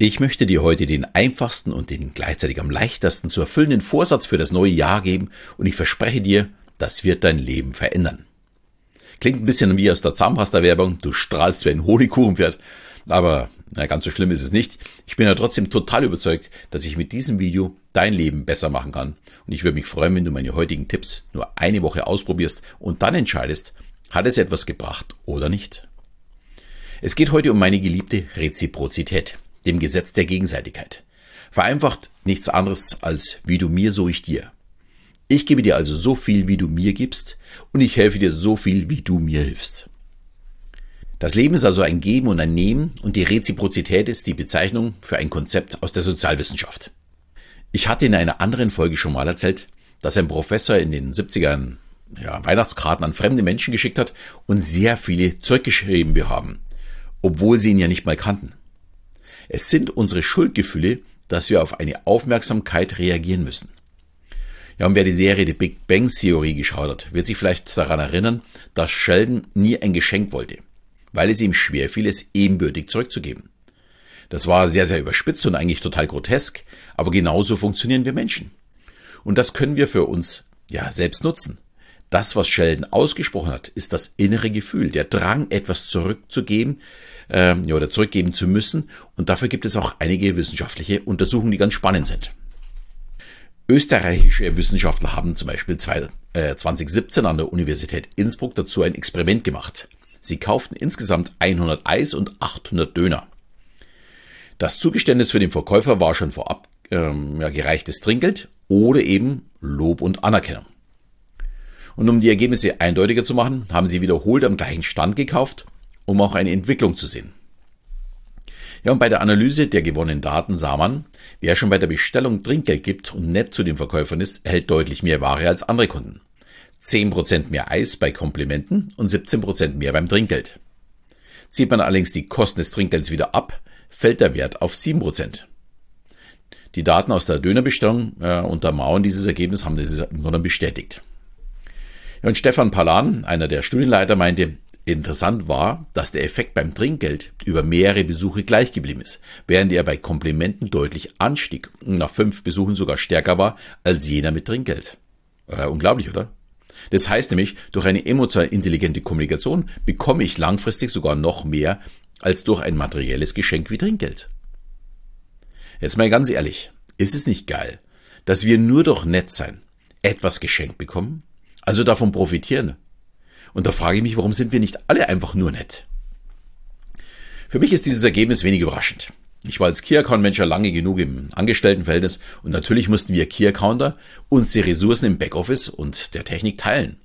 Ich möchte dir heute den einfachsten und den gleichzeitig am leichtesten zu erfüllenden Vorsatz für das neue Jahr geben und ich verspreche dir, das wird dein Leben verändern. Klingt ein bisschen wie aus der Zahnpasta-Werbung, du strahlst wie ein Honigkuchenpferd, aber na, ganz so schlimm ist es nicht. Ich bin ja trotzdem total überzeugt, dass ich mit diesem Video dein Leben besser machen kann. Und ich würde mich freuen, wenn du meine heutigen Tipps nur eine Woche ausprobierst und dann entscheidest, hat es etwas gebracht oder nicht. Es geht heute um meine geliebte Reziprozität dem Gesetz der Gegenseitigkeit. Vereinfacht nichts anderes als wie du mir, so ich dir. Ich gebe dir also so viel, wie du mir gibst, und ich helfe dir so viel, wie du mir hilfst. Das Leben ist also ein Geben und ein Nehmen, und die Reziprozität ist die Bezeichnung für ein Konzept aus der Sozialwissenschaft. Ich hatte in einer anderen Folge schon mal erzählt, dass ein Professor in den 70ern ja, Weihnachtskarten an fremde Menschen geschickt hat und sehr viele zurückgeschrieben haben, obwohl sie ihn ja nicht mal kannten. Es sind unsere Schuldgefühle, dass wir auf eine Aufmerksamkeit reagieren müssen. Ja, und wer die Serie The Big Bang Theory geschaut hat, wird sich vielleicht daran erinnern, dass Sheldon nie ein Geschenk wollte, weil es ihm schwer fiel, es ebenbürtig zurückzugeben. Das war sehr, sehr überspitzt und eigentlich total grotesk, aber genauso funktionieren wir Menschen. Und das können wir für uns ja selbst nutzen. Das, was Sheldon ausgesprochen hat, ist das innere Gefühl, der Drang, etwas zurückzugeben äh, ja, oder zurückgeben zu müssen. Und dafür gibt es auch einige wissenschaftliche Untersuchungen, die ganz spannend sind. Österreichische Wissenschaftler haben zum Beispiel 2017 äh, an der Universität Innsbruck dazu ein Experiment gemacht. Sie kauften insgesamt 100 Eis und 800 Döner. Das Zugeständnis für den Verkäufer war schon vorab ähm, ja, gereichtes Trinkgeld oder eben Lob und Anerkennung. Und um die Ergebnisse eindeutiger zu machen, haben sie wiederholt am gleichen Stand gekauft, um auch eine Entwicklung zu sehen. Ja, und bei der Analyse der gewonnenen Daten sah man, wer schon bei der Bestellung Trinkgeld gibt und nett zu den Verkäufern ist, erhält deutlich mehr Ware als andere Kunden. 10% mehr Eis bei Komplimenten und 17% mehr beim Trinkgeld. Zieht man allerdings die Kosten des Trinkgelds wieder ab, fällt der Wert auf 7%. Die Daten aus der Dönerbestellung äh, untermauern dieses Ergebnis, haben dieses im Grunde bestätigt. Und Stefan Palan, einer der Studienleiter, meinte, interessant war, dass der Effekt beim Trinkgeld über mehrere Besuche gleich geblieben ist, während er bei Komplimenten deutlich anstieg und nach fünf Besuchen sogar stärker war als jener mit Trinkgeld. Äh, unglaublich, oder? Das heißt nämlich, durch eine emotional intelligente Kommunikation bekomme ich langfristig sogar noch mehr als durch ein materielles Geschenk wie Trinkgeld. Jetzt mal ganz ehrlich, ist es nicht geil, dass wir nur durch nett sein etwas geschenkt bekommen? Also davon profitieren. Und da frage ich mich, warum sind wir nicht alle einfach nur nett? Für mich ist dieses Ergebnis wenig überraschend. Ich war als Key Account Manager lange genug im Angestelltenverhältnis und natürlich mussten wir Key Accounter uns die Ressourcen im Backoffice und der Technik teilen.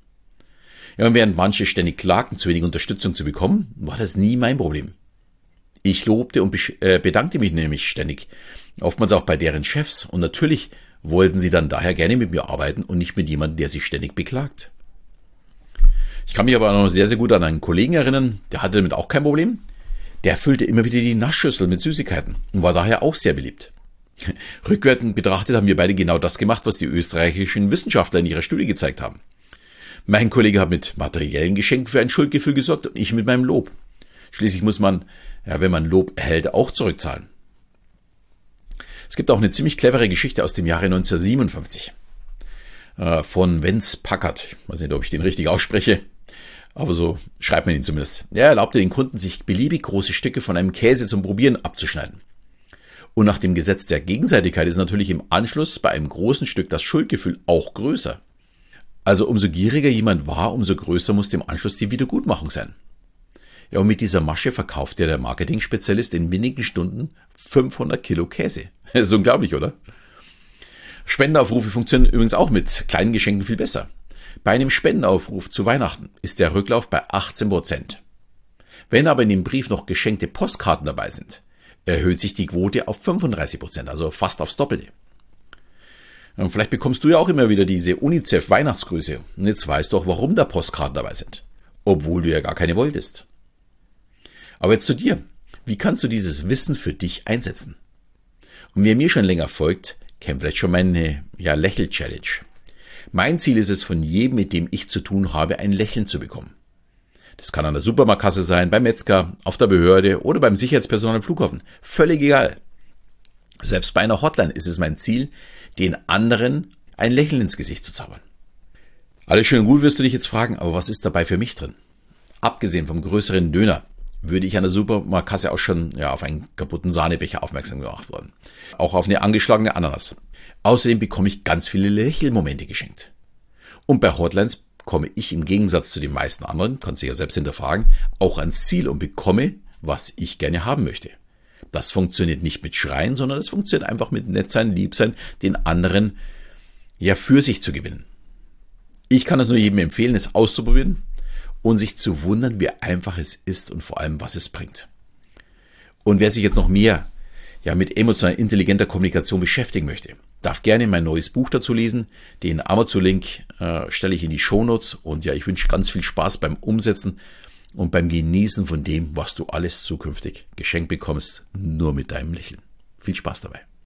Ja, und während manche ständig klagten, zu wenig Unterstützung zu bekommen, war das nie mein Problem. Ich lobte und äh, bedankte mich nämlich ständig, oftmals auch bei deren Chefs und natürlich wollten sie dann daher gerne mit mir arbeiten und nicht mit jemandem, der sich ständig beklagt. Ich kann mich aber noch sehr, sehr gut an einen Kollegen erinnern, der hatte damit auch kein Problem. Der füllte immer wieder die Naschschüssel mit Süßigkeiten und war daher auch sehr beliebt. Rückwärtend betrachtet haben wir beide genau das gemacht, was die österreichischen Wissenschaftler in ihrer Studie gezeigt haben. Mein Kollege hat mit materiellen Geschenken für ein Schuldgefühl gesorgt und ich mit meinem Lob. Schließlich muss man, ja, wenn man Lob erhält, auch zurückzahlen. Es gibt auch eine ziemlich clevere Geschichte aus dem Jahre 1957 äh, von Vince Packard. Ich weiß nicht, ob ich den richtig ausspreche, aber so schreibt man ihn zumindest. Er erlaubte den Kunden, sich beliebig große Stücke von einem Käse zum Probieren abzuschneiden. Und nach dem Gesetz der Gegenseitigkeit ist natürlich im Anschluss bei einem großen Stück das Schuldgefühl auch größer. Also umso gieriger jemand war, umso größer muss im Anschluss die Wiedergutmachung sein. Ja, und mit dieser Masche verkauft ja der Marketing-Spezialist in wenigen Stunden 500 Kilo Käse. Das ist unglaublich, oder? Spendenaufrufe funktionieren übrigens auch mit kleinen Geschenken viel besser. Bei einem Spendenaufruf zu Weihnachten ist der Rücklauf bei 18 Prozent. Wenn aber in dem Brief noch geschenkte Postkarten dabei sind, erhöht sich die Quote auf 35 Prozent, also fast aufs Doppelte. Und vielleicht bekommst du ja auch immer wieder diese UNICEF Weihnachtsgrüße und jetzt weißt du auch, warum da Postkarten dabei sind, obwohl du ja gar keine wolltest. Aber jetzt zu dir. Wie kannst du dieses Wissen für dich einsetzen? Und wer mir schon länger folgt, kennt vielleicht schon meine ja, Lächel-Challenge. Mein Ziel ist es, von jedem, mit dem ich zu tun habe, ein Lächeln zu bekommen. Das kann an der Supermarktkasse sein, beim Metzger, auf der Behörde oder beim Sicherheitspersonal am Flughafen. Völlig egal. Selbst bei einer Hotline ist es mein Ziel, den anderen ein Lächeln ins Gesicht zu zaubern. Alles schön und gut wirst du dich jetzt fragen, aber was ist dabei für mich drin? Abgesehen vom größeren Döner würde ich an der Supermarktkasse auch schon ja, auf einen kaputten Sahnebecher aufmerksam gemacht worden. Auch auf eine angeschlagene Ananas. Außerdem bekomme ich ganz viele Lächelmomente geschenkt. Und bei Hotlines komme ich im Gegensatz zu den meisten anderen, kannst du ja selbst hinterfragen, auch ans Ziel und bekomme, was ich gerne haben möchte. Das funktioniert nicht mit Schreien, sondern es funktioniert einfach mit nett sein, lieb sein, den anderen ja für sich zu gewinnen. Ich kann es nur jedem empfehlen, es auszuprobieren und sich zu wundern, wie einfach es ist und vor allem, was es bringt. Und wer sich jetzt noch mehr ja, mit emotional intelligenter Kommunikation beschäftigen möchte, darf gerne mein neues Buch dazu lesen. Den Amazon-Link äh, stelle ich in die Shownotes und ja, ich wünsche ganz viel Spaß beim Umsetzen und beim Genießen von dem, was du alles zukünftig geschenkt bekommst, nur mit deinem Lächeln. Viel Spaß dabei.